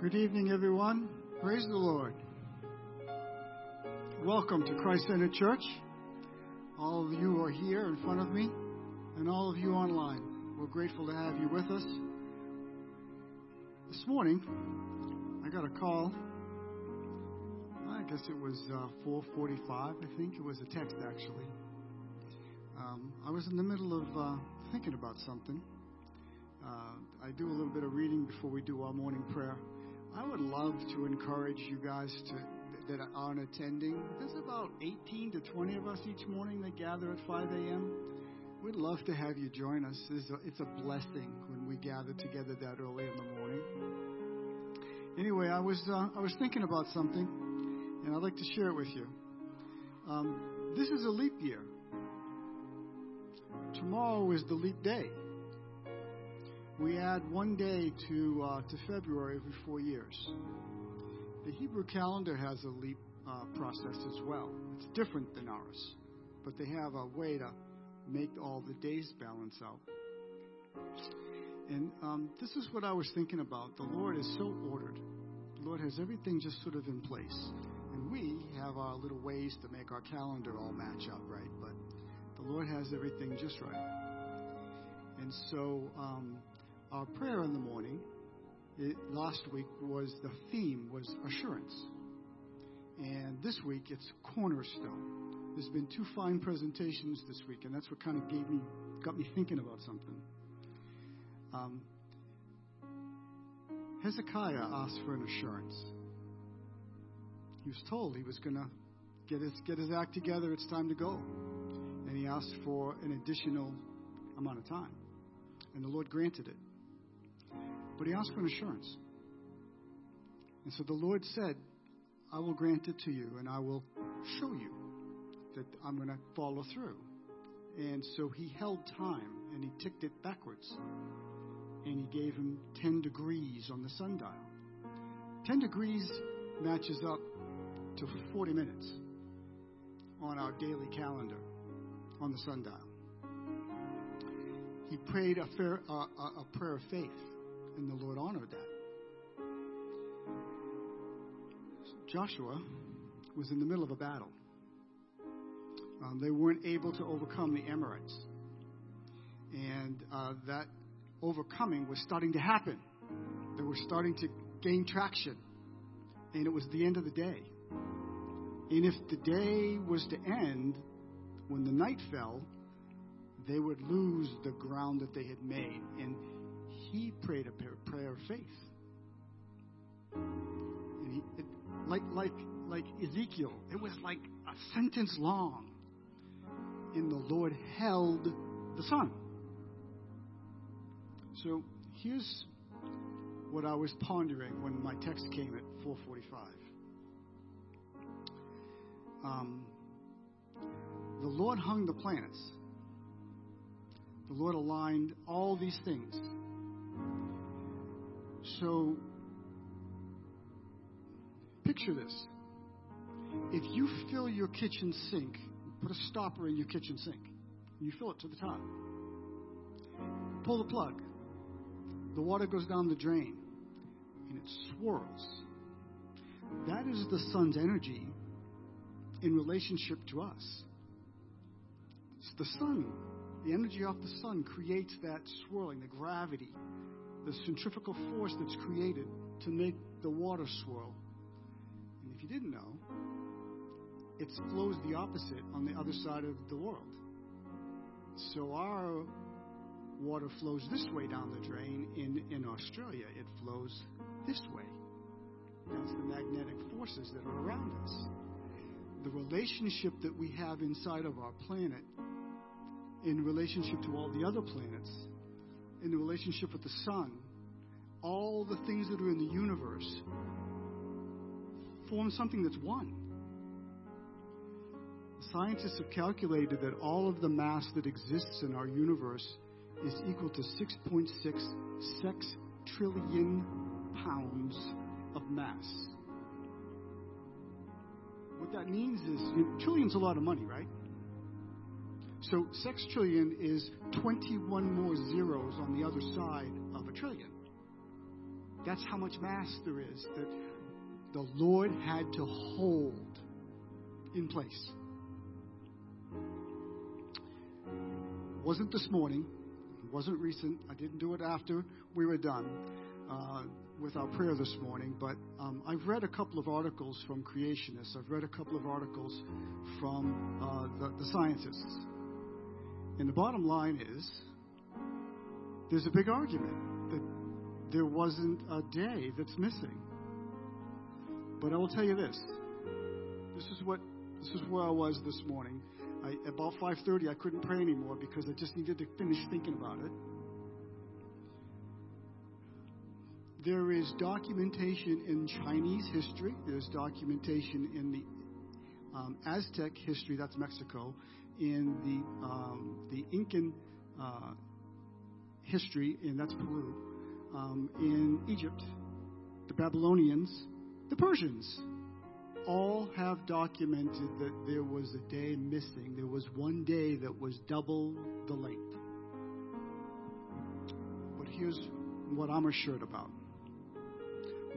Good evening, everyone. Praise the Lord. Welcome to Christ Centered Church. All of you are here in front of me, and all of you online. We're grateful to have you with us. This morning, I got a call. I guess it was uh, 4:45. I think it was a text actually. Um, I was in the middle of uh, thinking about something. Uh, I do a little bit of reading before we do our morning prayer. I would love to encourage you guys to that aren't attending. There's about 18 to 20 of us each morning that gather at 5 a.m. We'd love to have you join us. It's a, it's a blessing when we gather together that early in the morning. Anyway, I was uh, I was thinking about something, and I'd like to share it with you. Um, this is a leap year. Tomorrow is the leap day we add one day to uh, to February every four years. The Hebrew calendar has a leap uh, process as well. It's different than ours, but they have a way to make all the days balance out. And um, this is what I was thinking about. The Lord is so ordered. The Lord has everything just sort of in place. And we have our little ways to make our calendar all match up, right? But the Lord has everything just right. And so um, our prayer in the morning it, last week was the theme was assurance. And this week it's cornerstone. There's been two fine presentations this week and that's what kind of gave me got me thinking about something. Um, hezekiah asked for an assurance. He was told he was going to get his get his act together it's time to go. And he asked for an additional amount of time. And the lord granted it but he asked for an assurance. And so the Lord said, I will grant it to you, and I will show you that I'm going to follow through. And so he held time and he ticked it backwards. And he gave him 10 degrees on the sundial. 10 degrees matches up to 40 minutes on our daily calendar on the sundial. He prayed a, fair, uh, a, prayer of faith and the Lord honored that. Joshua was in the middle of a battle. Um, they weren't able to overcome the Amorites. And uh, that overcoming was starting to happen. They were starting to gain traction. And it was the end of the day. And if the day was to end when the night fell, they would lose the ground that they had made. And he prayed a prayer of faith. And he, it, like, like, like Ezekiel, it was like a sentence long. And the Lord held the sun. So here's what I was pondering when my text came at 445. Um, the Lord hung the planets. The Lord aligned all these things so, picture this. If you fill your kitchen sink, put a stopper in your kitchen sink, you fill it to the top, pull the plug, the water goes down the drain, and it swirls. That is the sun's energy in relationship to us. It's the sun. The energy off the sun creates that swirling, the gravity, the centrifugal force that's created to make the water swirl. And if you didn't know, it flows the opposite on the other side of the world. So our water flows this way down the drain. In, in Australia, it flows this way. That's the magnetic forces that are around us. The relationship that we have inside of our planet in relationship to all the other planets in the relationship with the sun, all the things that are in the universe form something that's one. Scientists have calculated that all of the mass that exists in our universe is equal to 6.6 sex trillion pounds of mass. What that means is, you know, trillion's a lot of money, right? So sextillion is 21 more zeros on the other side of a trillion. That's how much mass there is that the Lord had to hold in place. It wasn't this morning. It wasn't recent. I didn't do it after we were done uh, with our prayer this morning. But um, I've read a couple of articles from creationists. I've read a couple of articles from uh, the, the scientists. And the bottom line is there's a big argument that there wasn't a day that's missing. But I will tell you this. This is what this is where I was this morning. I, about 5:30, I couldn't pray anymore because I just needed to finish thinking about it. There is documentation in Chinese history. There's documentation in the um, Aztec history. That's Mexico. In the um, the Incan uh, history, and that's Peru. Um, in Egypt, the Babylonians, the Persians all have documented that there was a day missing. There was one day that was double the length. But here's what I'm assured about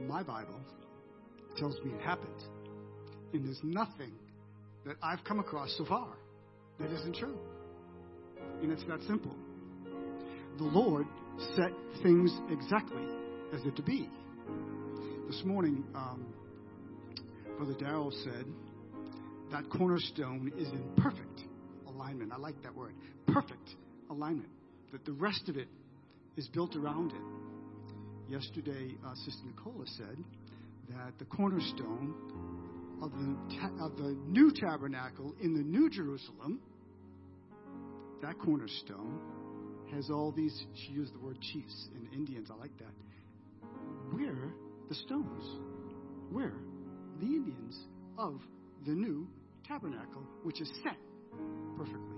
my Bible tells me it happened. And there's nothing that I've come across so far that isn't true. And it's that simple. The Lord set things exactly as they're to be. This morning, um, Brother Darrell said that cornerstone is in perfect alignment. I like that word. Perfect alignment. That the rest of it is built around it. Yesterday, uh, Sister Nicola said that the cornerstone of the, of the new tabernacle in the New Jerusalem, that cornerstone, has all these, she used the word chiefs in Indians. I like that. We're the stones. We're the Indians of the new tabernacle, which is set perfectly.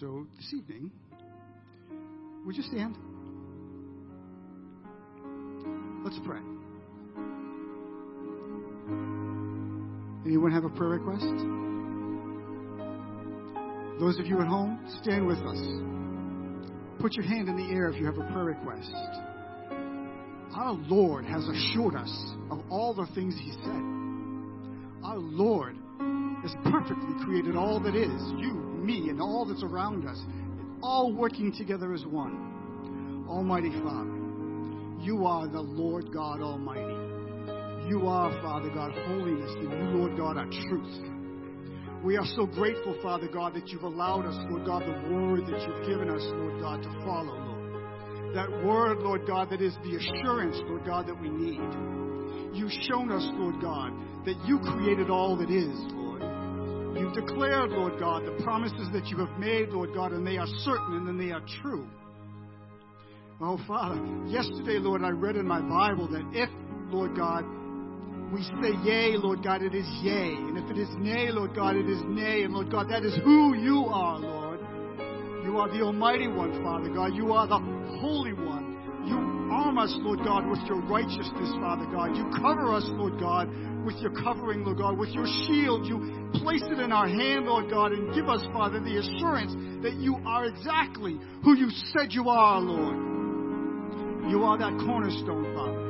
So this evening, would you stand? Let's pray. Anyone have a prayer request? Those of you at home, stand with us. Put your hand in the air if you have a prayer request. Our Lord has assured us of all the things He said. Our Lord has perfectly created all that is, you, me, and all that's around us, all working together as one. Almighty Father, you are the Lord God Almighty. You are, Father God, holiness, and you, Lord God, are truth. We are so grateful, Father God, that you've allowed us, Lord God, the word that you've given us, Lord God, to follow, Lord. That word, Lord God, that is the assurance, Lord God, that we need. You've shown us, Lord God, that you created all that is, Lord. You've declared, Lord God, the promises that you have made, Lord God, and they are certain and they are true. Oh, Father, yesterday, Lord, I read in my Bible that if, Lord God, we say yea, Lord God, it is yea. And if it is nay, Lord God, it is nay. And Lord God, that is who you are, Lord. You are the Almighty One, Father God. You are the Holy One. You arm us, Lord God, with your righteousness, Father God. You cover us, Lord God, with your covering, Lord God, with your shield. You place it in our hand, Lord God, and give us, Father, the assurance that you are exactly who you said you are, Lord. You are that cornerstone, Father.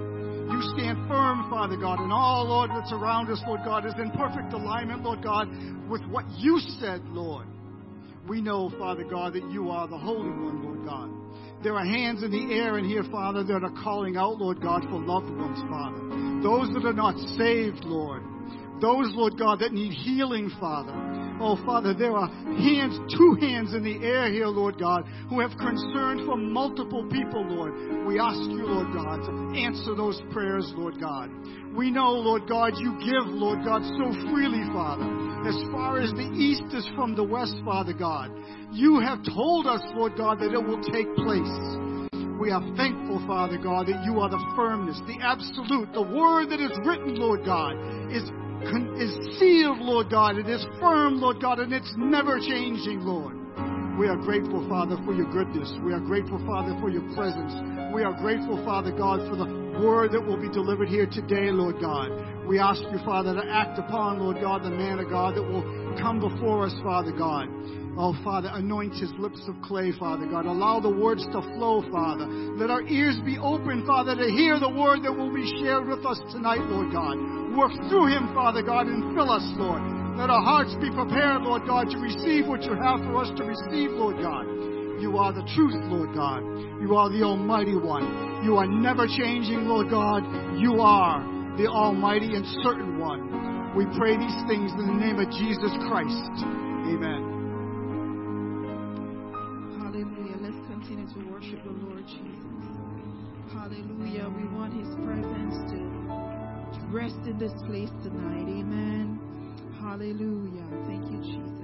Stand firm, Father God, and all, Lord, that's around us, Lord God, is in perfect alignment, Lord God, with what you said, Lord. We know, Father God, that you are the Holy One, Lord God. There are hands in the air in here, Father, that are calling out, Lord God, for loved ones, Father. Those that are not saved, Lord. Those, Lord God, that need healing, Father. Oh, Father, there are hands, two hands in the air here, Lord God, who have concern for multiple people, Lord. We ask you, Lord God, to answer those prayers, Lord God. We know, Lord God, you give, Lord God, so freely, Father. As far as the east is from the west, Father God. You have told us, Lord God, that it will take place. We are thankful, Father God, that you are the firmness, the absolute, the word that is written, Lord God, is is sealed, Lord God. It is firm, Lord God, and it's never changing, Lord. We are grateful, Father, for your goodness. We are grateful, Father, for your presence. We are grateful, Father God, for the word that will be delivered here today, Lord God. We ask you, Father, to act upon, Lord God, the man of God that will come before us, Father God. Oh, Father, anoint his lips of clay, Father God. Allow the words to flow, Father. Let our ears be open, Father, to hear the word that will be shared with us tonight, Lord God. Work through him, Father God, and fill us, Lord. Let our hearts be prepared, Lord God, to receive what you have for us to receive, Lord God. You are the truth, Lord God. You are the Almighty One. You are never changing, Lord God. You are the Almighty and certain one. We pray these things in the name of Jesus Christ. Amen. Hallelujah. We want his presence to, rest in this place tonight. Amen. Hallelujah. Thank you, Jesus.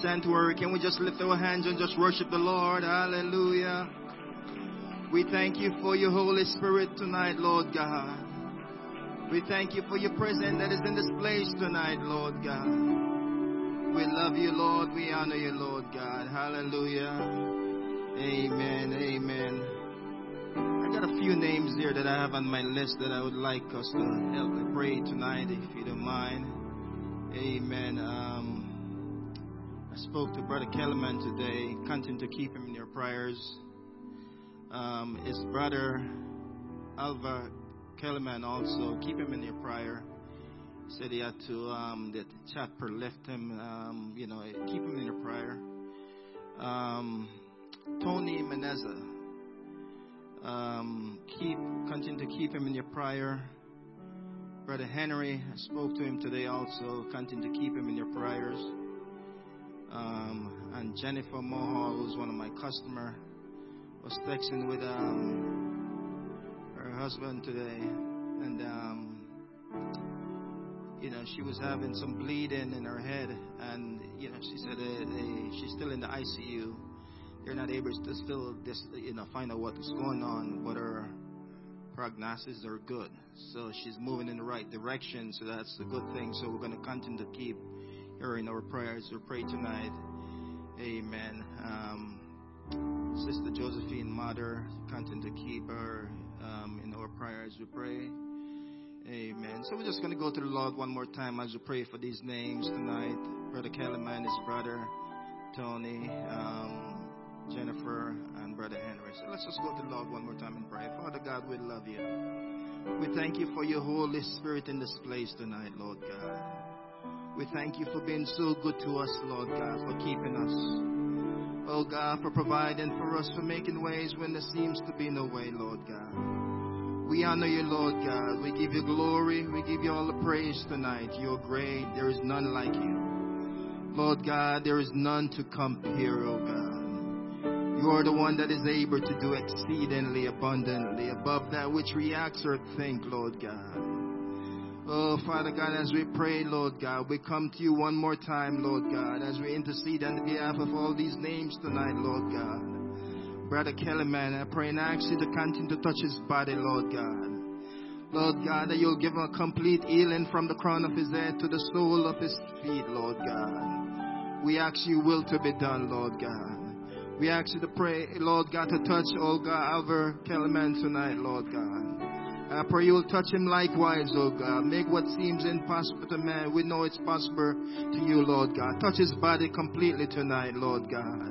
Sanctuary, can we just lift our hands and just worship the Lord? Hallelujah. We thank you for your Holy Spirit tonight, Lord God. We thank you for your presence that is in this place tonight, Lord God. We love you, Lord. We honor you, Lord God. Hallelujah. Amen. Amen. I got a few names here that I have on my list that I would like us to help pray tonight, if you don't mind. Amen. Um, I spoke to Brother Kellerman today. Continue to keep him in your prayers. Um, his brother, Alva Kellerman, also keep him in your prayer. Said he had to, um, that chapter left him, um, you know, keep him in your prayer. Um, Tony Meneza, um, keep, continue to keep him in your prayer. Brother Henry, I spoke to him today also. Continue to keep him in your prayers. Um, and Jennifer Mohall, who's one of my customer, was texting with um, her husband today, and um, you know she was having some bleeding in her head, and you know she said uh, she's still in the ICU. They're not able to still you know find out what is going on, but her prognosis are good, so she's moving in the right direction. So that's a good thing. So we're going to continue to keep her in our prayers. We pray tonight. Amen. Um, Sister Josephine, mother, continue to keep her um, in our prayers. We pray. Amen. So we're just going to go to the Lord one more time as we pray for these names tonight. Brother Kellerman, his brother, Tony, um, Jennifer, and Brother Henry. So let's just go to the Lord one more time and pray. Father God, we love you. We thank you for your Holy Spirit in this place tonight, Lord God. We thank you for being so good to us, Lord God, for keeping us. Oh God, for providing for us, for making ways when there seems to be no way, Lord God. We honor you, Lord God. We give you glory. We give you all the praise tonight. You're great. There is none like you. Lord God, there is none to compare, oh God. You are the one that is able to do exceedingly abundantly above that which we ask or think, Lord God. Oh, Father God, as we pray, Lord God, we come to you one more time, Lord God, as we intercede on behalf of all these names tonight, Lord God. Brother Kellerman. I pray and ask you to continue to touch his body, Lord God. Lord God, that you'll give him a complete healing from the crown of his head to the sole of his feet, Lord God. We ask you will to be done, Lord God. We ask you to pray, Lord God, to touch, God, Albert Kellerman tonight, Lord God. I pray you will touch him likewise, oh God. Make what seems impossible to man. We know it's possible to you, Lord God. Touch his body completely tonight, Lord God.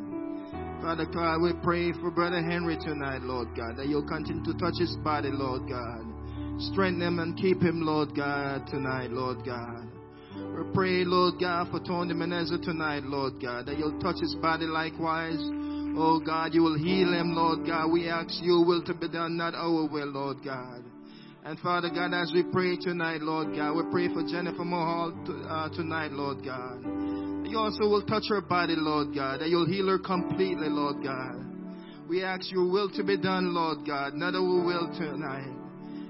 Father God, we pray for Brother Henry tonight, Lord God, that you'll continue to touch his body, Lord God. Strengthen him and keep him, Lord God, tonight, Lord God. We pray, Lord God, for Tony Menezes tonight, Lord God, that you'll touch his body likewise. Oh God, you will heal him, Lord God. We ask your will to be done, not our will, Lord God. And Father God, as we pray tonight, Lord God, we pray for Jennifer Mohall uh, tonight, Lord God. You also will touch her body, Lord God, that you'll heal her completely, Lord God. We ask your will to be done, Lord God, not our will tonight.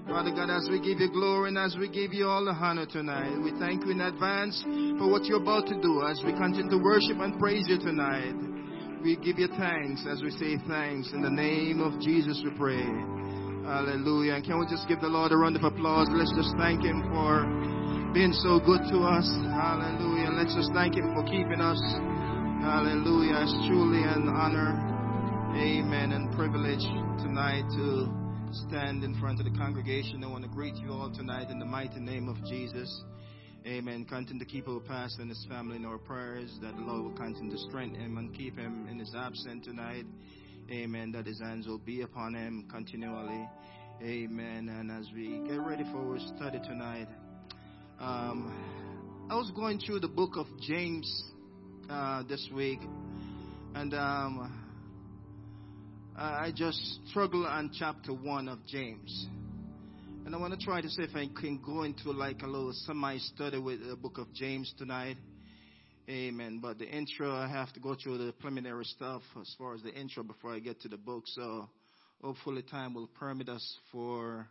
Father God, as we give you glory and as we give you all the honor tonight, we thank you in advance for what you're about to do as we continue to worship and praise you tonight. We give you thanks as we say thanks. In the name of Jesus, we pray. Hallelujah. And can we just give the Lord a round of applause? Let's just thank Him for being so good to us. Hallelujah. Let's just thank Him for keeping us. Hallelujah. It's truly an honor, amen, and privilege tonight to stand in front of the congregation. I want to greet you all tonight in the mighty name of Jesus. Amen. Continue to keep our pastor and his family in our prayers, that the Lord will continue to strengthen him and keep him in his absence tonight. Amen. That his hands will be upon him continually. Amen. And as we get ready for our study tonight, um, I was going through the book of James uh, this week, and um, I just struggle on chapter one of James. And I want to try to see if I can go into like a little semi study with the book of James tonight. Amen. But the intro, I have to go through the preliminary stuff as far as the intro before I get to the book. So hopefully time will permit us for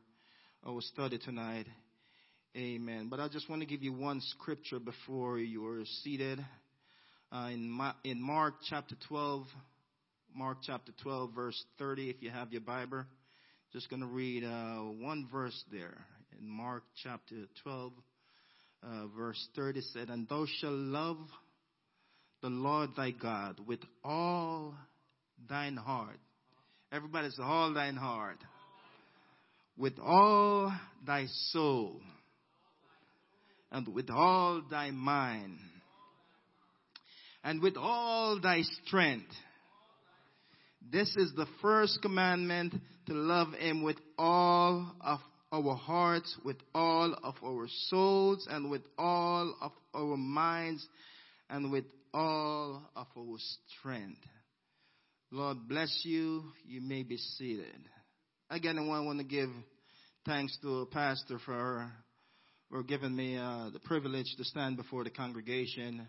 our study tonight. Amen. But I just want to give you one scripture before you are seated. Uh, in, in Mark chapter 12, Mark chapter 12, verse 30, if you have your Bible. Just going to read uh, one verse there. In Mark chapter 12, uh, verse 30 said, And thou shalt love the Lord thy God with all thine heart. Everybody say, all thine heart. With all thy soul. And with all thy mind. And with all thy strength. This is the first commandment to love him with all of our hearts, with all of our souls, and with all of our minds, and with all of our strength. Lord bless you. You may be seated. Again, I want to give thanks to a Pastor for, for giving me uh, the privilege to stand before the congregation.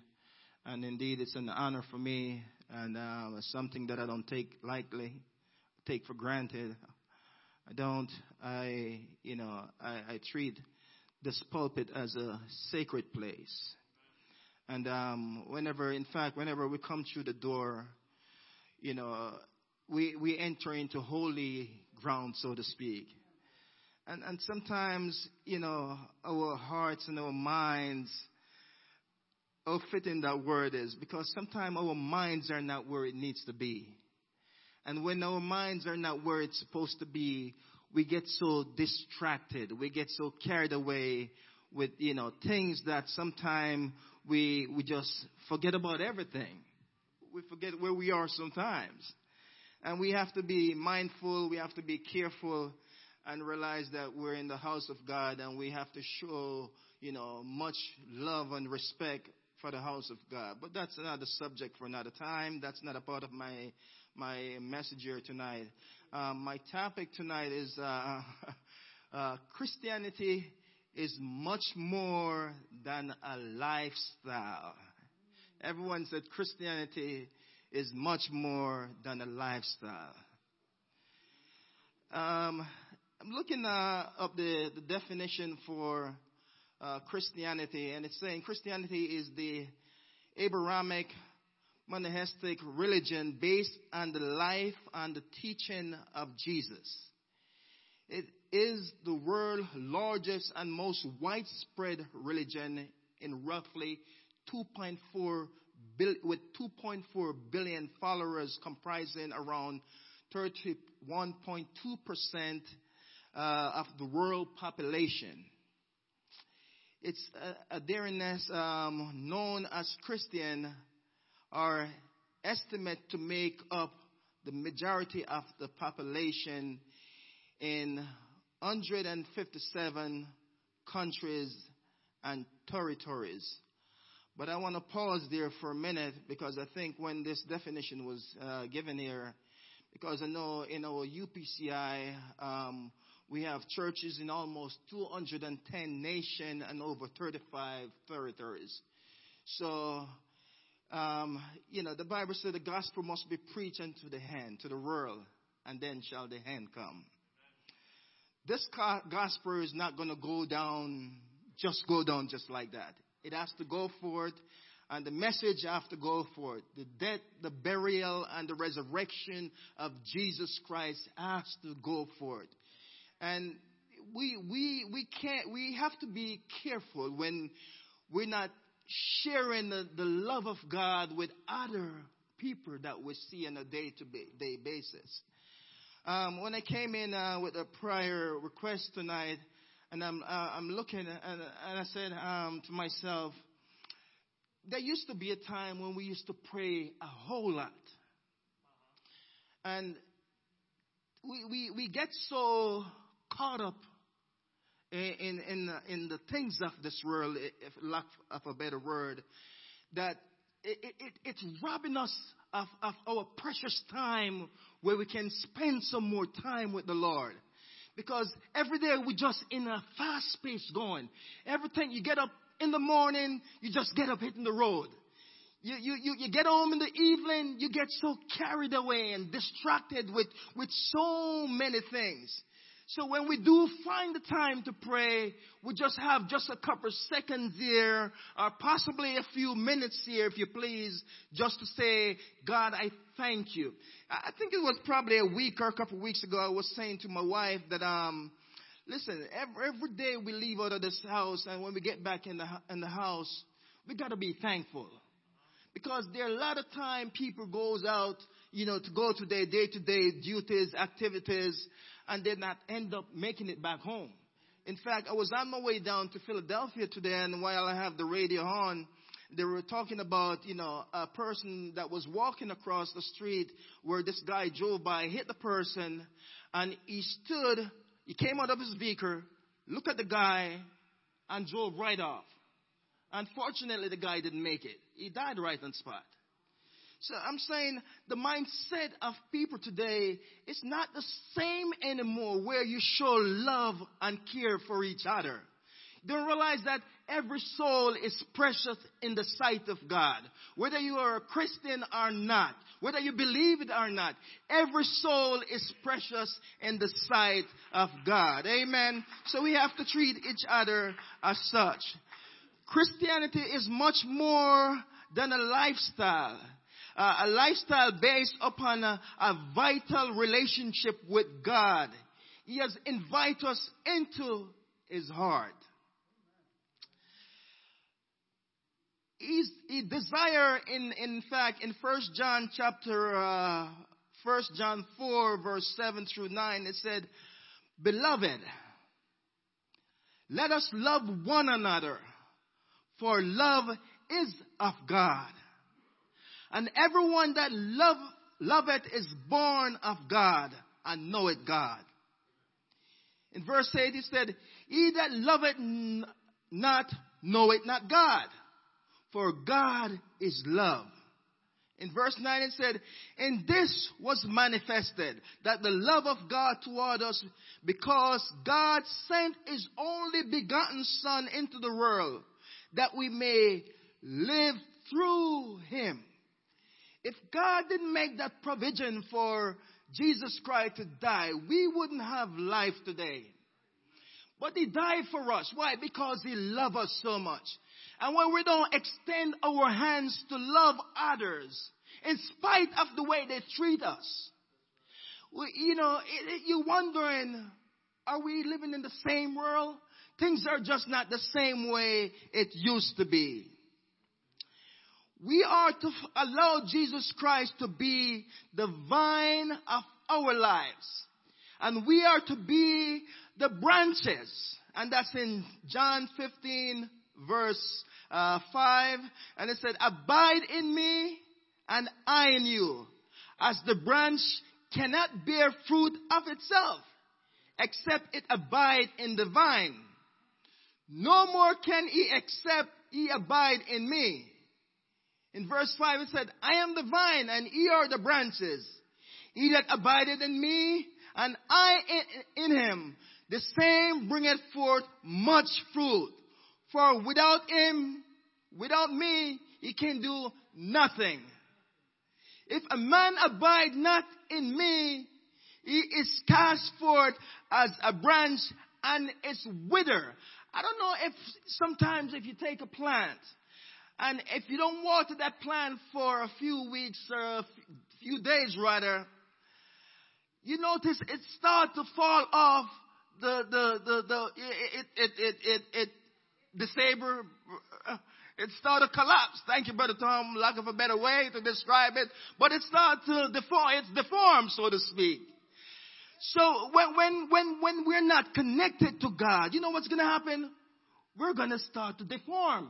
And indeed, it's an honor for me, and uh, something that I don't take lightly, take for granted. I don't. I, you know, I, I treat this pulpit as a sacred place. And um, whenever, in fact, whenever we come through the door, you know, we we enter into holy ground, so to speak. And and sometimes, you know, our hearts and our minds, how fitting that word is, because sometimes our minds are not where it needs to be. And when our minds are not where it's supposed to be, we get so distracted. We get so carried away with, you know, things that sometimes we, we just forget about everything. We forget where we are sometimes. And we have to be mindful, we have to be careful and realize that we're in the house of God and we have to show, you know, much love and respect for the house of God. But that's another subject for another time. That's not a part of my my message here tonight. Um, my topic tonight is uh, uh, Christianity is much more than a lifestyle. Everyone said Christianity is much more than a lifestyle. Um, I'm looking uh, up the, the definition for uh, Christianity, and it's saying Christianity is the Abrahamic monotheistic religion based on the life and the teaching of Jesus. It is the world's largest and most widespread religion in roughly 2.4 bil- with 2.4 billion followers comprising around 31.2% uh, of the world population. Its uh, adherents um, known as Christian are estimated to make up the majority of the population in 157 countries and territories. But I want to pause there for a minute because I think when this definition was uh, given here, because I know in our UPCI, um, we have churches in almost 210 nations and over 35 territories. So, um, you know, the Bible said the gospel must be preached unto the hand, to the world, and then shall the hand come. This gospel is not going to go down, just go down just like that. It has to go forth, and the message has to go forth. The death, the burial, and the resurrection of Jesus Christ has to go forth. And we, we, we can't, we have to be careful when we're not sharing the, the love of God with other people that we see on a day to day basis. Um, when I came in uh, with a prior request tonight, and I'm, uh, I'm looking, and, and I said um, to myself, there used to be a time when we used to pray a whole lot. And we, we, we get so caught up in, in, in the things of this world, if lack of a better word, that it, it, it's robbing us of, of our precious time where we can spend some more time with the Lord. Because every day we're just in a fast pace going. Everything you get up in the morning, you just get up hitting the road. You, you, you, you get home in the evening, you get so carried away and distracted with, with so many things. So when we do find the time to pray, we just have just a couple seconds here, or possibly a few minutes here, if you please, just to say, God, I thank you. I think it was probably a week or a couple of weeks ago, I was saying to my wife that, um, listen, every, every day we leave out of this house, and when we get back in the, in the house, we gotta be thankful. Because there are a lot of time people goes out, you know, to go to their day-to-day duties, activities, and did not end up making it back home. In fact, I was on my way down to Philadelphia today, and while I have the radio on, they were talking about, you know, a person that was walking across the street where this guy drove by, hit the person, and he stood, he came out of his vehicle, looked at the guy, and drove right off. Unfortunately, the guy didn't make it. He died right on spot. So I'm saying the mindset of people today is not the same anymore where you show love and care for each other. Don't realize that every soul is precious in the sight of God. Whether you are a Christian or not, whether you believe it or not, every soul is precious in the sight of God. Amen. So we have to treat each other as such. Christianity is much more than a lifestyle a lifestyle based upon a, a vital relationship with God. He has invited us into his heart. He's, he desire in, in fact, in First John chapter, uh, 1 John 4 verse 7 through 9, it said, Beloved, let us love one another, for love is of God. And everyone that love, loveth is born of God and knoweth God. In verse 8 he said, He that loveth not knoweth not God, for God is love. In verse 9 it said, And this was manifested, that the love of God toward us, because God sent his only begotten Son into the world, that we may live through him. If God didn't make that provision for Jesus Christ to die, we wouldn't have life today. But He died for us. Why? Because He loved us so much. And when we don't extend our hands to love others, in spite of the way they treat us. We, you know, it, it, you're wondering, are we living in the same world? Things are just not the same way it used to be. We are to allow Jesus Christ to be the vine of our lives. And we are to be the branches. And that's in John 15 verse uh, 5. And it said, abide in me and I in you. As the branch cannot bear fruit of itself except it abide in the vine. No more can he except he abide in me. In verse 5 it said, I am the vine and ye are the branches. He that abideth in me and I in, him, the same bringeth forth much fruit. For without him, without me, he can do nothing. If a man abide not in me, he is cast forth as a branch and is wither. I don't know if sometimes if you take a plant and if you don't water that plant for a few weeks or a few days rather, you notice it start to fall off the, the, the, the, it, it, it, it, it, the saber, uh, it start to collapse. Thank you, Brother Tom, lack of a better way to describe it. But it start to deform, it's deformed, so to speak. So when, when, when, when we're not connected to God, you know what's gonna happen? We're gonna start to deform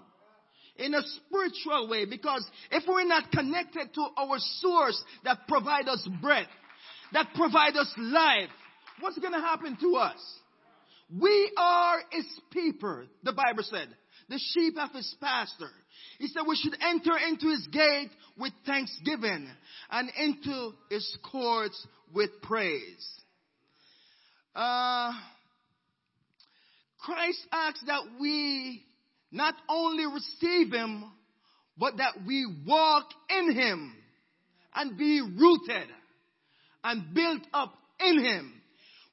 in a spiritual way because if we're not connected to our source that provide us breath, that provide us life, what's going to happen to us? We are his people, the Bible said, the sheep of his pastor. He said we should enter into his gate with thanksgiving and into his courts with praise. Uh, Christ asks that we not only receive him, but that we walk in him and be rooted and built up in him.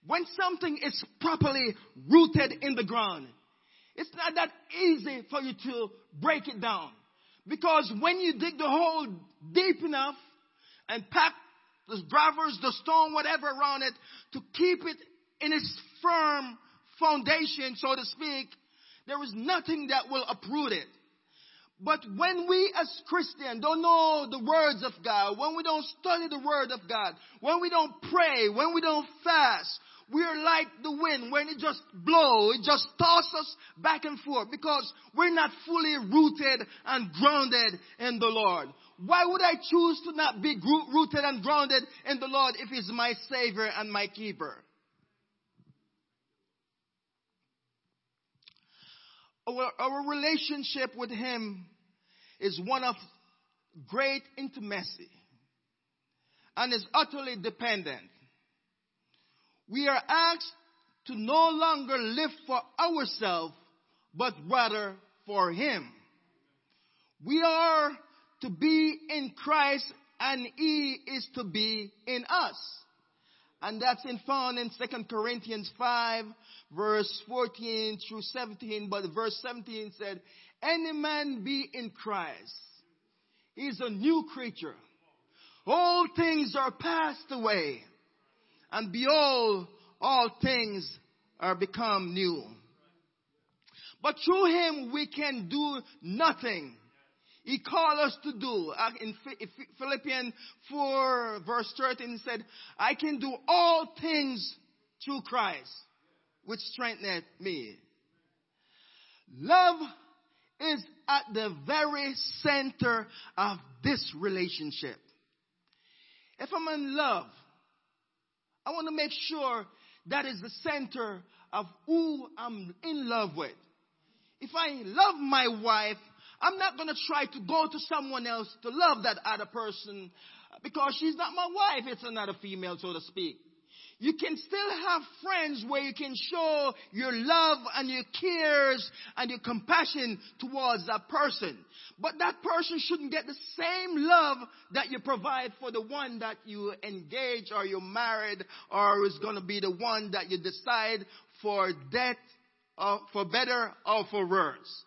When something is properly rooted in the ground, it's not that easy for you to break it down. Because when you dig the hole deep enough and pack the gravels, the stone, whatever around it to keep it in its firm foundation, so to speak, there is nothing that will uproot it. But when we as Christians don't know the words of God, when we don't study the word of God, when we don't pray, when we don't fast, we are like the wind. When it just blows, it just tosses us back and forth because we're not fully rooted and grounded in the Lord. Why would I choose to not be rooted and grounded in the Lord if He's my Savior and my keeper? Our, our relationship with Him is one of great intimacy and is utterly dependent. We are asked to no longer live for ourselves, but rather for Him. We are to be in Christ and He is to be in us. And that's in found in 2 Corinthians 5 verse 14 through 17. But verse 17 said, any man be in Christ, is a new creature. All things are passed away and behold, all things are become new. But through him we can do nothing. He called us to do. Uh, in Philippians 4 verse 13 he said, I can do all things through Christ, which strengtheneth me. Love is at the very center of this relationship. If I'm in love, I want to make sure that is the center of who I'm in love with. If I love my wife, I'm not going to try to go to someone else to love that other person because she's not my wife. It's another female, so to speak. You can still have friends where you can show your love and your cares and your compassion towards that person. But that person shouldn't get the same love that you provide for the one that you engage or you're married or is going to be the one that you decide for death or for better or for worse.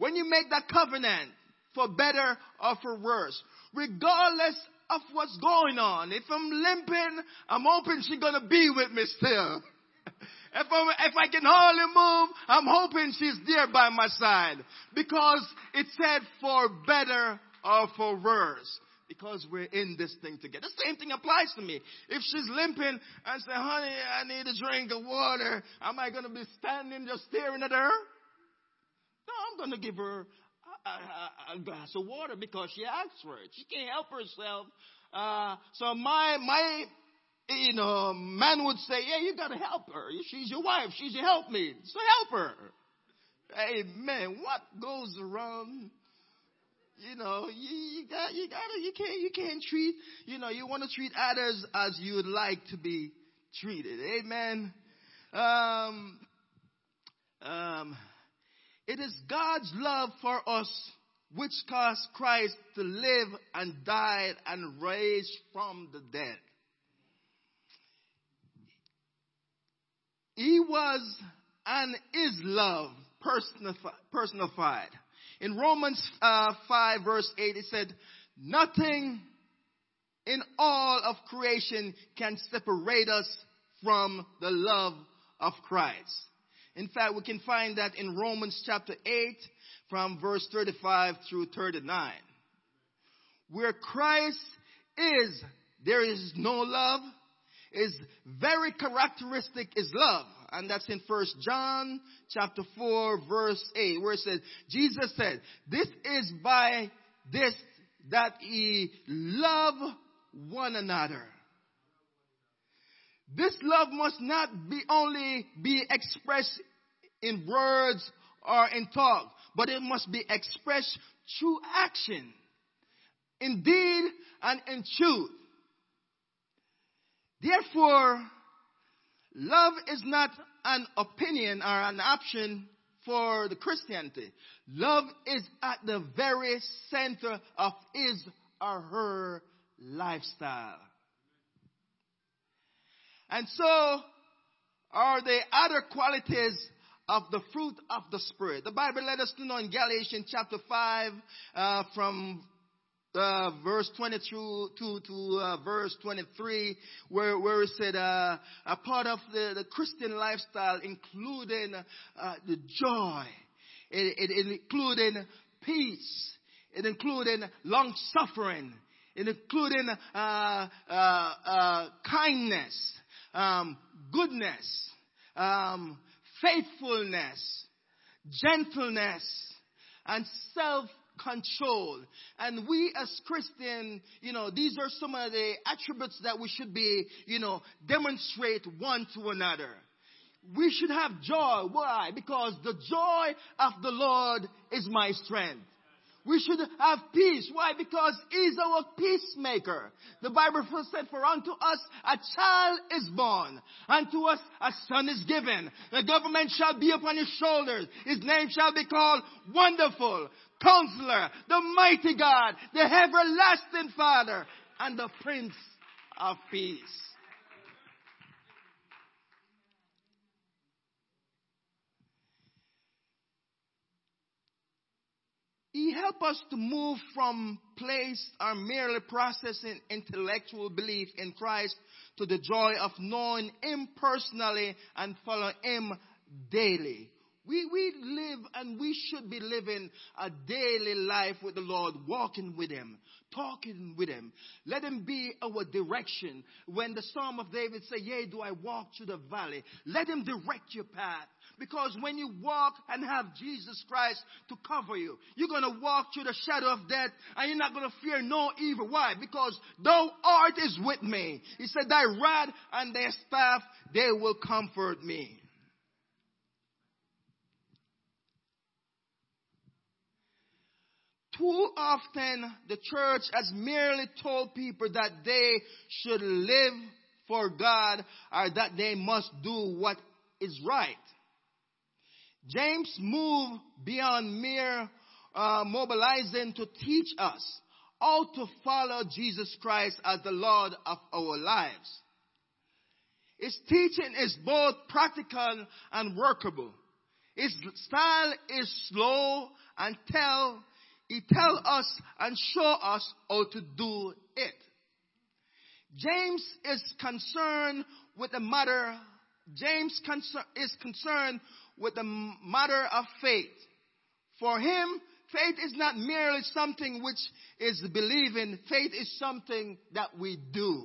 When you make that covenant for better or for worse, regardless of what's going on. If I'm limping, I'm hoping she's gonna be with me still. If, if I can hardly move, I'm hoping she's there by my side. Because it said for better or for worse. Because we're in this thing together. The same thing applies to me. If she's limping and say, honey, I need a drink of water, am I going to be standing just staring at her? No, I'm going to give her a, a, a, glass of water because she asked for it. She can't help herself. Uh, so my, my you know, man would say, yeah, you gotta help her. She's your wife. She's your helpmate. So help her. Hey, man, what goes around? You know, you, you got, you gotta, you can't, you can't treat, you know, you want to treat others as you would like to be treated. Amen. Um, um, it is God's love for us which caused Christ to live and died and raised from the dead. He was and is love personified. In Romans uh, 5 verse 8 it said, nothing in all of creation can separate us from the love of Christ. In fact, we can find that in Romans chapter 8 from verse 35 through 39. Where Christ is, there is no love is very characteristic is love. And that's in first John chapter 4 verse 8 where it says, Jesus said, this is by this that ye love one another. This love must not be only be expressed in words or in talk, but it must be expressed through action, in deed and in truth. Therefore, love is not an opinion or an option for the Christianity. Love is at the very center of his or her lifestyle. And so are the other qualities of the fruit of the Spirit. The Bible let us know in Galatians chapter 5 uh, from uh, verse 22 to, to uh, verse 23, where, where it said uh, a part of the, the Christian lifestyle, including uh, the joy, it, it, it including peace, it including long suffering, it including uh, uh, kindness, um, goodness, um, faithfulness, gentleness, and self control. And we as Christians, you know, these are some of the attributes that we should be, you know, demonstrate one to another. We should have joy. Why? Because the joy of the Lord is my strength. We should have peace. Why? Because He's our peacemaker. The Bible first said, for unto us a child is born. Unto us a son is given. The government shall be upon his shoulders. His name shall be called Wonderful, Counselor, the Mighty God, the Everlasting Father, and the Prince of Peace. He helps us to move from place or merely processing intellectual belief in Christ to the joy of knowing Him personally and following Him daily. We, we live and we should be living a daily life with the Lord, walking with Him, talking with Him. Let Him be our direction. When the Psalm of David say, yea, do I walk through the valley? Let Him direct your path. Because when you walk and have Jesus Christ to cover you, you're going to walk through the shadow of death and you're not going to fear no evil. Why? Because thou art is with me. He said, thy rod and thy staff, they will comfort me. Too often the church has merely told people that they should live for God or that they must do what is right. James moved beyond mere uh, mobilizing to teach us how to follow Jesus Christ as the Lord of our lives. His teaching is both practical and workable. His style is slow and tell He tell us and show us how to do it. James is concerned with the matter. James is concerned with the matter of faith. For him, faith is not merely something which is believing. Faith is something that we do.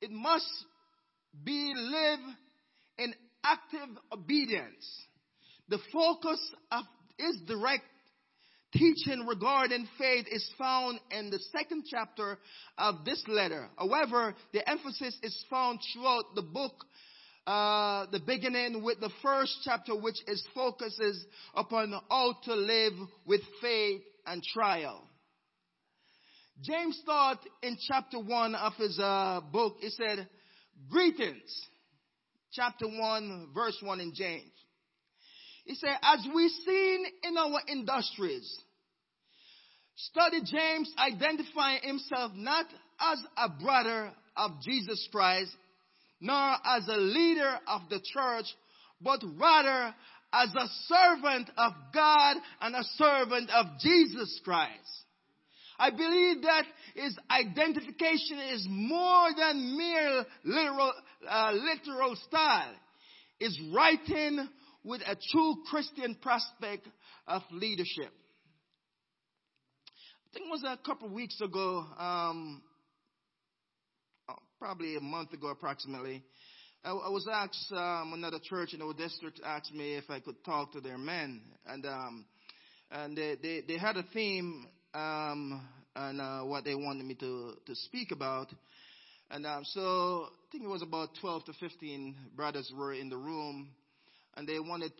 It must be lived in active obedience. The focus of is direct teaching regarding faith is found in the second chapter of this letter. However, the emphasis is found throughout the book, uh, the beginning with the first chapter, which is focuses upon how to live with faith and trial. James thought in chapter 1 of his uh, book, he said, Greetings. Chapter 1, verse 1 in James. He said, As we seen in our industries, study James identifying himself not as a brother of Jesus Christ, nor as a leader of the church, but rather as a servant of God and a servant of Jesus Christ. I believe that his identification is more than mere literal, uh, literal style. Is writing with a true Christian prospect of leadership. I think it was a couple of weeks ago, um, oh, probably a month ago approximately. I, was asked, um, another church in our district asked me if I could talk to their men. And, um, and they, they, they had a theme um, and uh, what they wanted me to, to speak about. And um, so I think it was about 12 to 15 brothers were in the room, and they wanted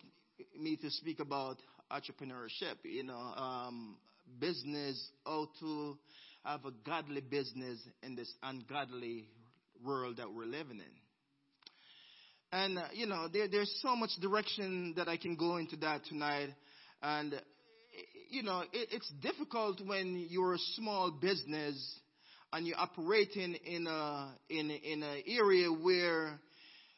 me to speak about entrepreneurship, you know, um, business, how to have a godly business in this ungodly world that we're living in. And, uh, you know, there, there's so much direction that I can go into that tonight. And you know, it, it's difficult when you're a small business and you're operating in a in in an area where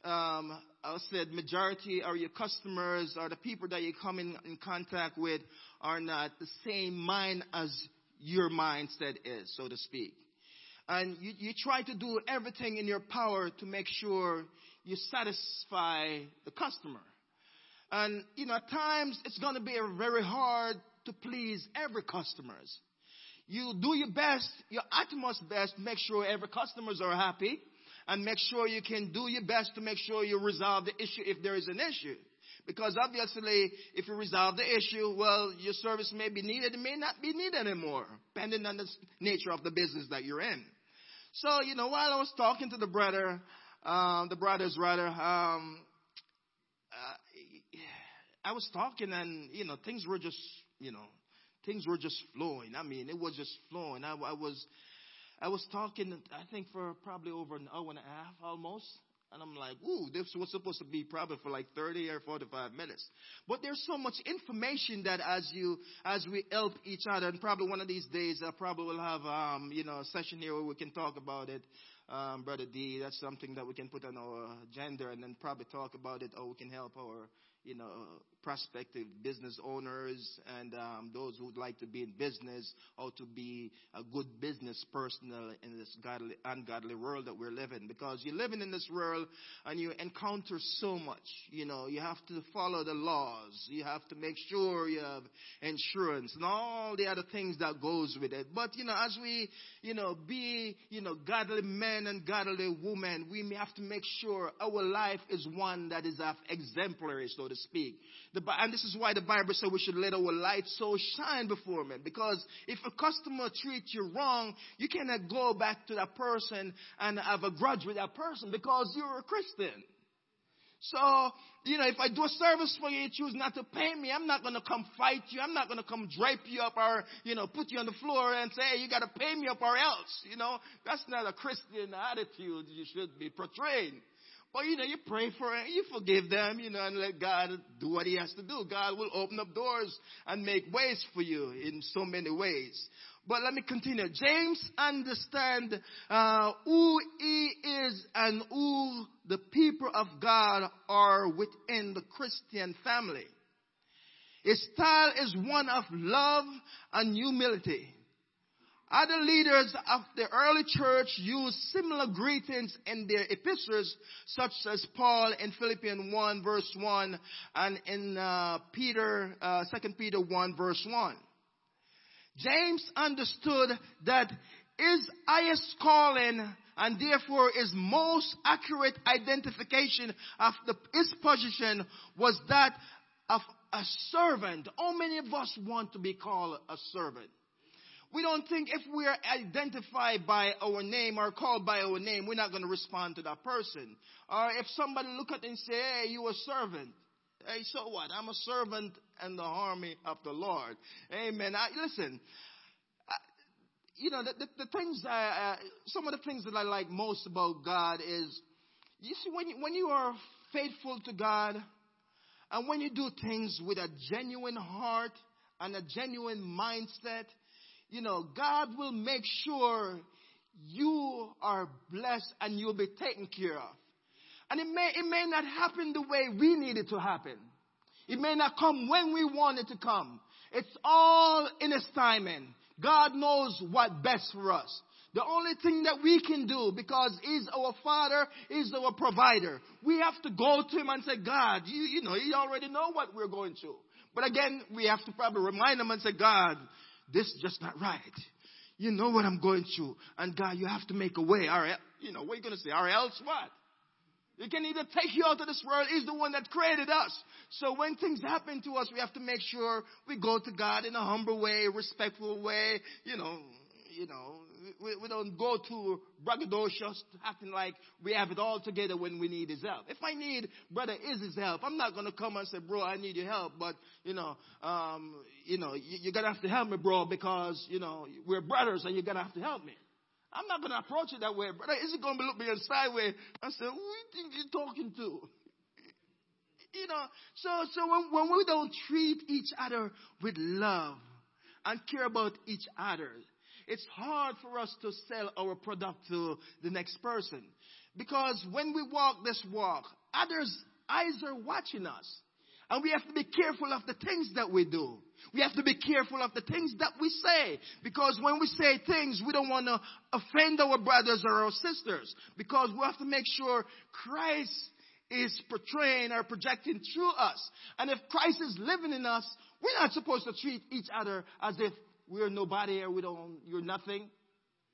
um, I said majority or your customers or the people that you come in, in contact with are not the same mind as your mindset is, so to speak. And you, you try to do everything in your power to make sure you satisfy the customer. And, you know, at times it's going to be very hard to please every customers. You do your best, your utmost best, make sure every customers are happy and make sure you can do your best to make sure you resolve the issue if there is an issue. Because obviously, if you resolve the issue, well, your service may be needed, it may not be needed anymore, depending on the nature of the business that you're in. So, you know, while I was talking to the brother, um, the brothers rather, um, uh, I was talking and, you know, things were just you know, things were just flowing. I mean, it was just flowing. I, I was, I was talking, I think for probably over an hour and a half almost. And I'm like, ooh, this was supposed to be probably for like 30 or 45 minutes. But there's so much information that as you, as we help each other, and probably one of these days, I probably will have, um, you know, a session here where we can talk about it. Um, Brother D, that's something that we can put on our agenda and then probably talk about it, or we can help our you know, prospective business owners and um, those who would like to be in business or to be a good business person in this godly, ungodly world that we're living. Because you're living in this world and you encounter so much. You know, you have to follow the laws. You have to make sure you have insurance and all the other things that goes with it. But, you know, as we, you know, be, you know, godly men and godly women, we have to make sure our life is one that is of exemplary, so to speak. The, and this is why the Bible says we should let our light so shine before men. Because if a customer treats you wrong, you cannot go back to that person and have a grudge with that person because you're a Christian. So, you know, if I do a service for you, you choose not to pay me, I'm not going to come fight you. I'm not going to come drape you up or, you know, put you on the floor and say, hey, you got to pay me up or else. You know, that's not a Christian attitude you should be portraying. But you know, you pray for it, you forgive them, you know, and let God do what He has to do. God will open up doors and make ways for you in so many ways. But let me continue. James understand uh, who he is and who the people of God are within the Christian family. His style is one of love and humility. Other leaders of the early church used similar greetings in their epistles, such as Paul in Philippians 1 verse 1 and in uh, Peter, uh, 2 Peter 1 verse 1. James understood that his highest calling and therefore his most accurate identification of the, his position was that of a servant. How many of us want to be called a servant? We don't think if we're identified by our name or called by our name, we're not going to respond to that person. Or if somebody look at and say, hey, you a servant. Hey, so what? I'm a servant in the army of the Lord. Amen. I, listen, I, you know, the, the, the things, I, uh, some of the things that I like most about God is, you see, when when you are faithful to God, and when you do things with a genuine heart and a genuine mindset, you know, God will make sure you are blessed and you'll be taken care of. And it may, it may not happen the way we need it to happen. It may not come when we want it to come. It's all in His timing. God knows what best for us. The only thing that we can do, because He's our Father, He's our provider, we have to go to Him and say, God, you, you know, You already know what we're going through. But again, we have to probably remind Him and say, God, this is just not right. You know what I'm going through. And God, you have to make a way. Or, you know, what are you going to say? Or else what? He can either take you out of this world. He's the one that created us. So when things happen to us, we have to make sure we go to God in a humble way, respectful way, you know, you know, we, we don't go to braggadocious, acting like we have it all together when we need his help. If I need brother Izzy's help, I'm not going to come and say, bro, I need your help, but, you know, um, you know, you, you're going to have to help me, bro, because, you know, we're brothers and you're going to have to help me. I'm not going to approach it that way. Brother, is it going to look me sideways and say, who do you think you're talking to? You know, so, so when, when we don't treat each other with love and care about each other, it's hard for us to sell our product to the next person. Because when we walk this walk, others' eyes are watching us. And we have to be careful of the things that we do. We have to be careful of the things that we say. Because when we say things, we don't want to offend our brothers or our sisters. Because we have to make sure Christ is portraying or projecting through us. And if Christ is living in us, we're not supposed to treat each other as if we're nobody or we don't, you're nothing.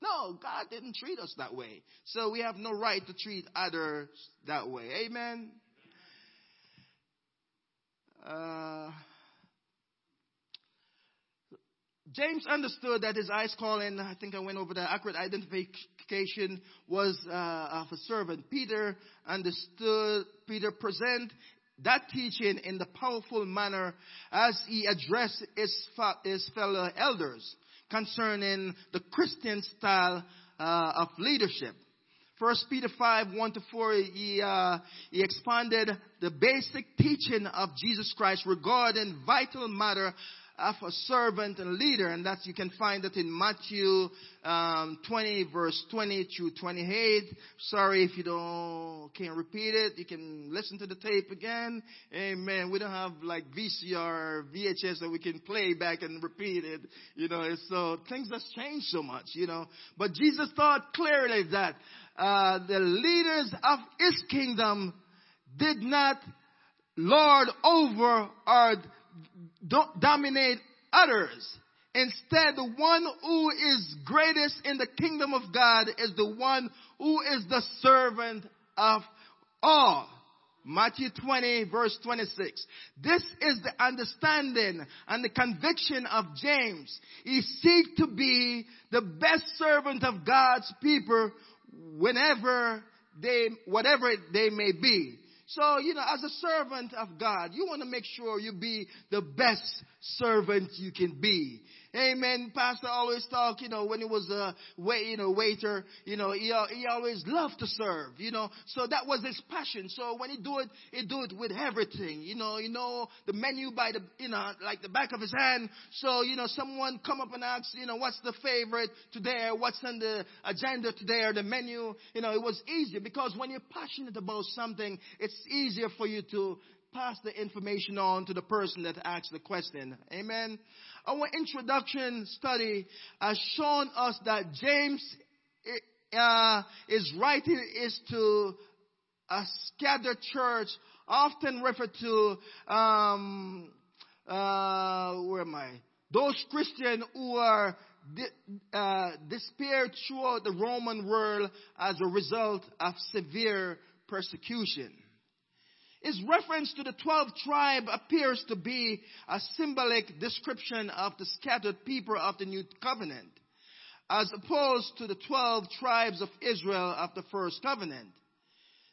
No, God didn't treat us that way. So we have no right to treat others that way. Amen. Uh, James understood that his eyes calling, I think I went over the accurate identification was uh, of a servant. Peter understood, Peter present that teaching in the powerful manner as he addressed his, his fellow elders concerning the Christian style uh, of leadership. First Peter 5, 1 to 4, he, uh, he expanded the basic teaching of Jesus Christ regarding vital matter of a servant and leader, and that you can find that in Matthew um, 20, verse 20 to 28. Sorry if you don't can't repeat it. You can listen to the tape again. Amen. We don't have like VCR, VHS that we can play back and repeat it. You know, so things have changed so much. You know, but Jesus thought clearly that uh, the leaders of His kingdom did not lord over or don't dominate others. Instead, the one who is greatest in the kingdom of God is the one who is the servant of all. Matthew 20 verse 26. This is the understanding and the conviction of James. He seeks to be the best servant of God's people whenever they, whatever they may be. So, you know, as a servant of God, you want to make sure you be the best servant you can be. Amen. Pastor always talk, you know, when he was a wait, you know, waiter, you know, he, uh, he always loved to serve, you know. So that was his passion. So when he do it, he do it with everything, you know, you know, the menu by the, you know, like the back of his hand. So, you know, someone come up and ask, you know, what's the favorite today? What's on the agenda today or the menu? You know, it was easier because when you're passionate about something, it's easier for you to pass the information on to the person that asked the question. Amen. Our introduction study has shown us that James uh, is writing is to a scattered church, often referred to, um, uh, where am I? Those Christians who are uh, despaired throughout the Roman world as a result of severe persecution. His reference to the 12 tribe appears to be a symbolic description of the scattered people of the new covenant, as opposed to the 12 tribes of Israel of the first covenant.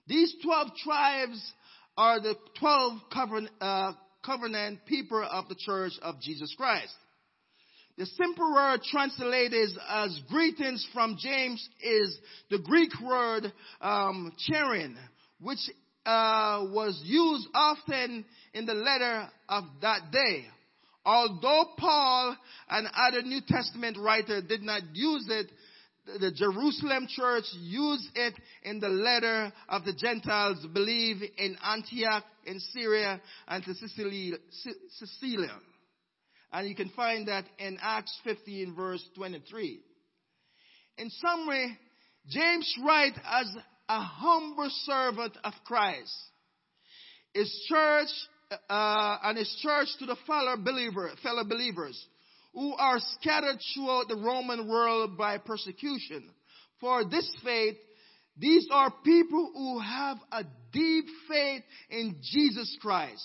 These 12 tribes are the 12 covenant, uh, covenant people of the church of Jesus Christ. The simple word translated as greetings from James is the Greek word um, which uh, was used often in the letter of that day. Although Paul and other New Testament writers did not use it, the Jerusalem church used it in the letter of the Gentiles believe in Antioch, in Syria, and to Cilicia. And you can find that in Acts 15 verse 23. In summary, James writes as a humble servant of Christ. His church, uh, and his church to the fellow believer, fellow believers who are scattered throughout the Roman world by persecution. For this faith, these are people who have a deep faith in Jesus Christ.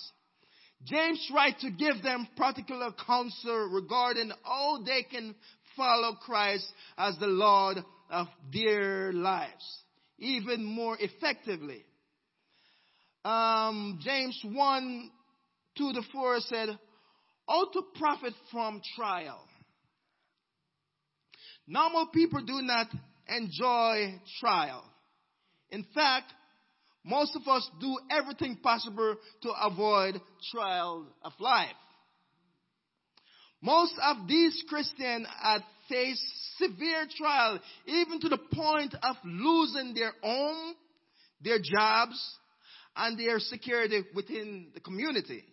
James writes to give them particular counsel regarding how they can follow Christ as the Lord of their lives, even more effectively. Um, James 1, 2 to 4 said, how to profit from trial. Normal people do not enjoy trial. In fact, most of us do everything possible to avoid trial of life. Most of these Christians have faced severe trial, even to the point of losing their home, their jobs, and their security within the community.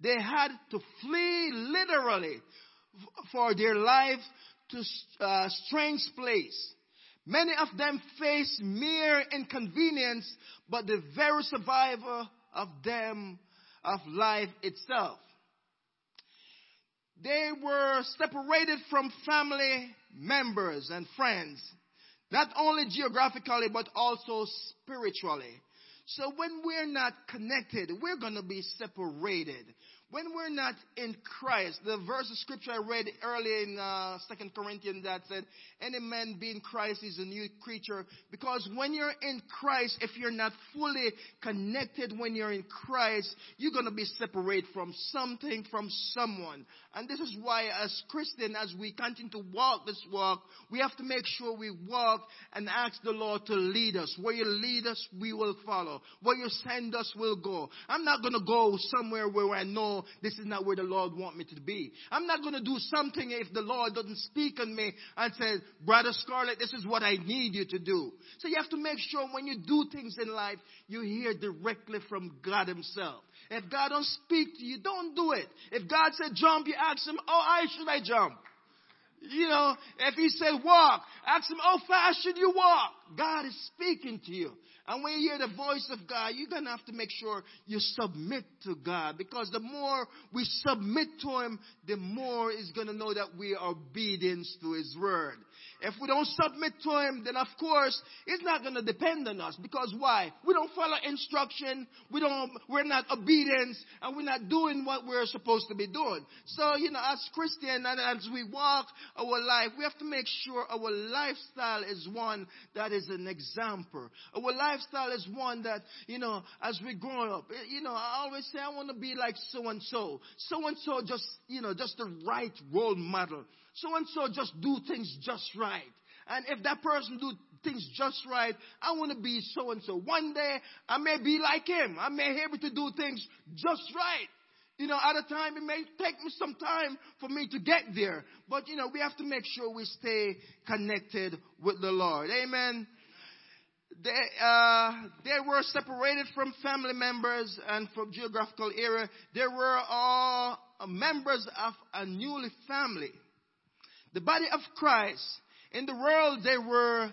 They had to flee literally for their lives to a uh, strange place. Many of them faced mere inconvenience, but the very survival of them, of life itself. They were separated from family members and friends, not only geographically, but also spiritually. So when we're not connected, we're going to be separated when we're not in Christ, the verse of scripture I read earlier in uh, Second Corinthians that said, "Any man being Christ is a new creature." Because when you're in Christ, if you're not fully connected when you're in Christ, you're gonna be separated from something, from someone. And this is why, as Christian, as we continue to walk this walk, we have to make sure we walk and ask the Lord to lead us. Where you lead us, we will follow. Where you send us, we'll go. I'm not gonna go somewhere where I know this is not where the Lord want me to be. I'm not going to do something if the Lord doesn't speak on me and say, Brother Scarlett, this is what I need you to do. So you have to make sure when you do things in life, you hear directly from God himself. If God don't speak to you, don't do it. If God said jump, you ask him, oh, how should I jump? You know, if he said walk, ask him, how fast should you walk? God is speaking to you. And when you hear the voice of God, you're going to have to make sure you submit to God. Because the more we submit to Him, the more He's going to know that we are obedience to His word. If we don't submit to Him, then of course, He's not going to depend on us. Because why? We don't follow instruction. We don't, we're not obedient and we're not doing what we're supposed to be doing. So, you know, as Christian and as we walk our life, we have to make sure our lifestyle is one that is an example. Our lifestyle is one that, you know, as we grow up, eh, you know, I always say I want to be like so and so. So and so just, you know, just the right role model so and so just do things just right. And if that person do things just right, I want to be so and so. One day I may be like him. I may be able to do things just right. You know, at a time it may take me some time for me to get there. But you know, we have to make sure we stay connected with the Lord. Amen. they, uh, they were separated from family members and from geographical area. They were all members of a newly family. The body of Christ, in the world they were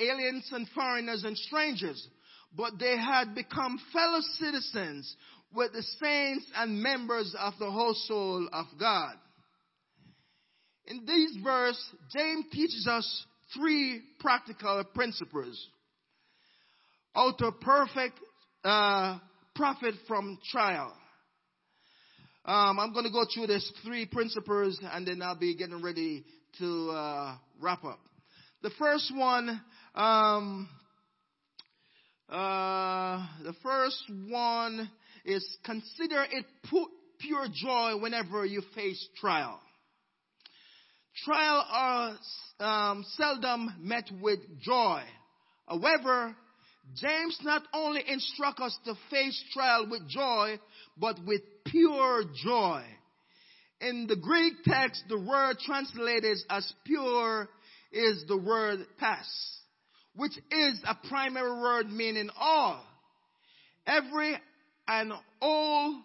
aliens and foreigners and strangers, but they had become fellow citizens with the saints and members of the household of God. In this verse, James teaches us three practical principles. How to perfect uh, profit from trial. Um, I'm going to go through these three principles and then I'll be getting ready to uh, wrap up. The first one, um, uh, the first one is consider it pure joy whenever you face trial. Trial are um, seldom met with joy. However, James not only instructs us to face trial with joy, but with pure joy. In the Greek text, the word translated as pure is the word pas, which is a primary word meaning all. Every and all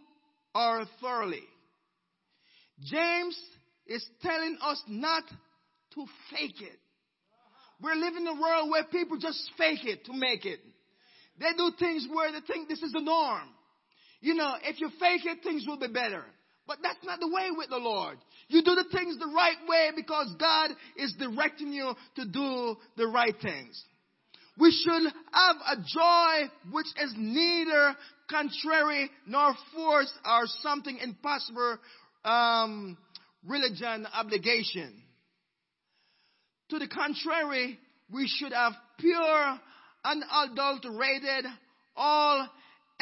are thoroughly. James is telling us not to fake it. We're living in a world where people just fake it to make it. They do things where they think this is the norm. You know, if you fake it, things will be better. But that's not the way with the Lord. You do the things the right way because God is directing you to do the right things. We should have a joy which is neither contrary nor forced or something impossible um, religion obligation. To the contrary, we should have pure, unadulterated, all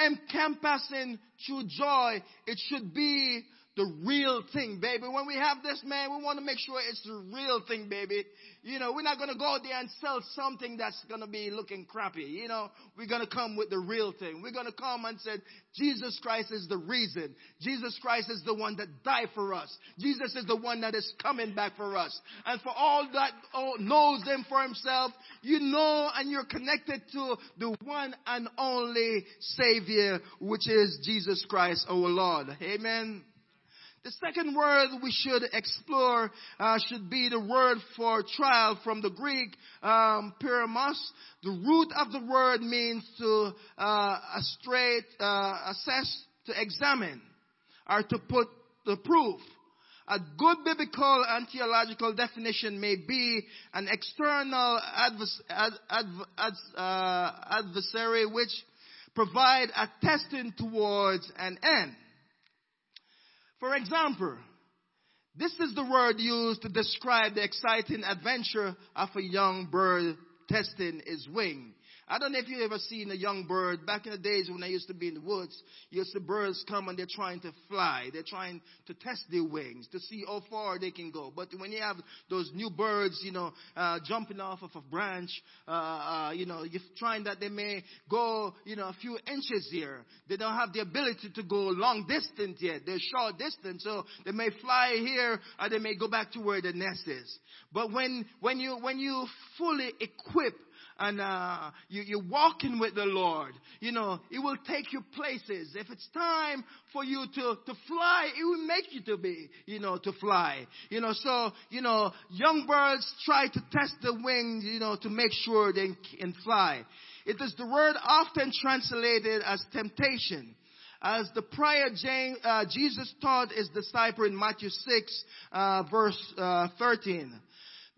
encompassing true joy. It should be the real thing, baby. When we have this, man, we want to make sure it's the real thing, baby. You know, we're not going to go out there and sell something that's going to be looking crappy. You know, we're going to come with the real thing. We're going to come and say, Jesus Christ is the reason. Jesus Christ is the one that died for us. Jesus is the one that is coming back for us. And for all that knows him for himself, you know and you're connected to the one and only Savior, which is Jesus Christ, our Lord. Amen. The second word we should explore uh, should be the word for trial from the Greek um, peirasmos. The root of the word means to uh, straight uh, assess, to examine, or to put the proof. A good biblical and theological definition may be an external advers- ad- ad- uh, adversary which provide a testing towards an end. For example, this is the word used to describe the exciting adventure of a young bird testing its wing. I don't know if you ever seen a young bird. Back in the days when I used to be in the woods, you see birds come and they're trying to fly. They're trying to test their wings to see how far they can go. But when you have those new birds, you know, uh, jumping off of a branch, uh, uh, you know, you're trying that they may go, you know, a few inches here. They don't have the ability to go long distance yet. They're short distance, so they may fly here or they may go back to where the nest is. But when when you when you fully equip and uh, you, you're walking with the Lord, you know, it will take you places. If it's time for you to, to fly, it will make you to be, you know, to fly. You know, so, you know, young birds try to test the wings, you know, to make sure they can fly. It is the word often translated as temptation as the prior James, uh, Jesus taught his disciple in Matthew 6, uh, verse uh, 13.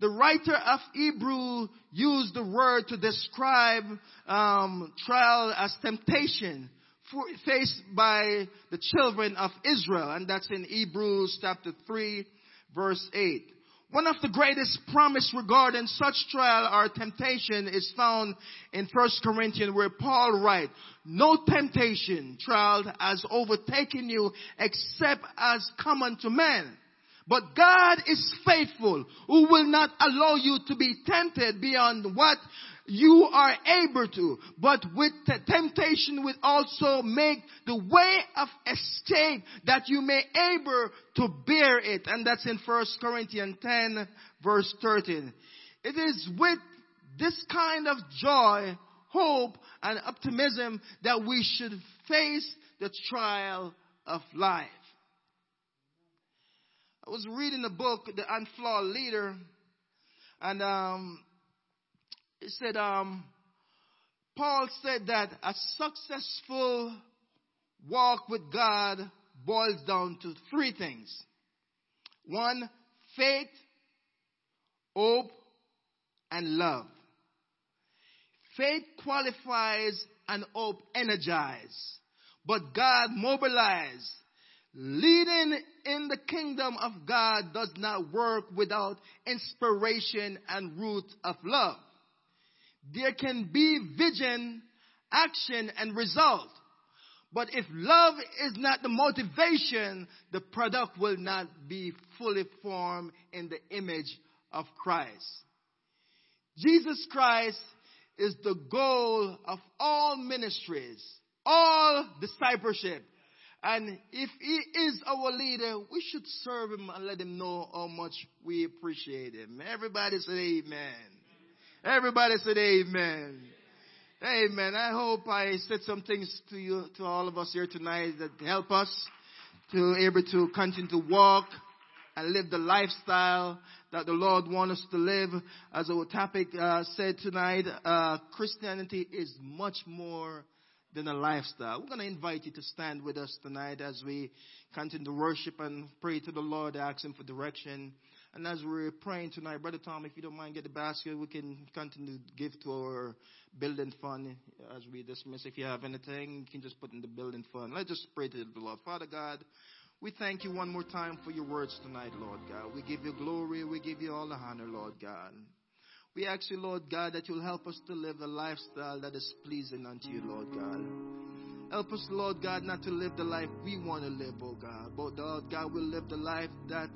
The writer of Hebrew used the word to describe um, trial as temptation for, faced by the children of Israel, and that's in Hebrews chapter 3, verse 8. One of the greatest promise regarding such trial or temptation is found in 1 Corinthians where Paul writes, No temptation, trial has overtaken you except as common to man. But God is faithful, who will not allow you to be tempted beyond what you are able to, but with temptation will also make the way of escape that you may able to bear it. And that's in 1 Corinthians 10 verse 13. It is with this kind of joy hope and optimism that we should face the trial of life. I was reading the book, The Unflawed Leader, and um, it said, um, Paul said that a successful walk with God boils down to three things. One, faith, hope, and love. Faith qualifies and hope energizes, but God mobilize. Leading in the kingdom of God does not work without inspiration and root of love. There can be vision, action, and result. But if love is not the motivation, the product will not be fully formed in the image of Christ. Jesus Christ is the goal of all ministries, all discipleship. And if he is our leader, we should serve him and let him know how much we appreciate him. Everybody said amen. Everybody said amen. Amen. I hope I said some things to you, to all of us here tonight that help us to able to continue to walk and live the lifestyle that the Lord wants us to live. As our topic uh, said tonight, uh, Christianity is much more than a lifestyle. We're going to invite you to stand with us tonight as we continue to worship and pray to the Lord, ask Him for direction. And as we're praying tonight, Brother Tom, if you don't mind, get the basket. We can continue to give to our building fund as we dismiss. If you have anything, you can just put in the building fund. Let's just pray to the Lord. Father God, we thank you one more time for your words tonight, Lord God. We give you glory. We give you all the honor, Lord God. We ask you, Lord God, that you'll help us to live a lifestyle that is pleasing unto you, Lord God. Help us, Lord God, not to live the life we want to live, oh God, but Lord God, we'll live the life that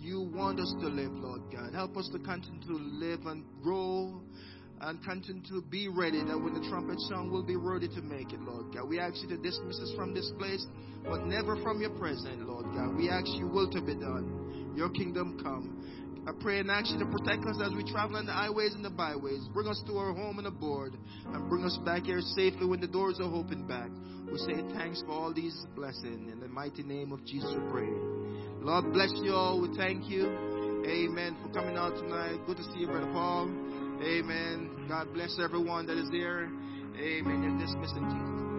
you want us to live, Lord God. Help us to continue to live and grow and continue to be ready that when the trumpet sound, we'll be ready to make it, Lord God. We ask you to dismiss us from this place, but never from your presence, Lord God. We ask you will to be done. Your kingdom come. I pray and ask you to protect us as we travel on the highways and the byways. Bring us to our home and aboard, and bring us back here safely when the doors are open back. We say thanks for all these blessings. In the mighty name of Jesus, we pray. Lord bless you all. We thank you. Amen. For coming out tonight. Good to see you, Brother Paul. Amen. God bless everyone that is there. Amen. You're dismissed in Jesus.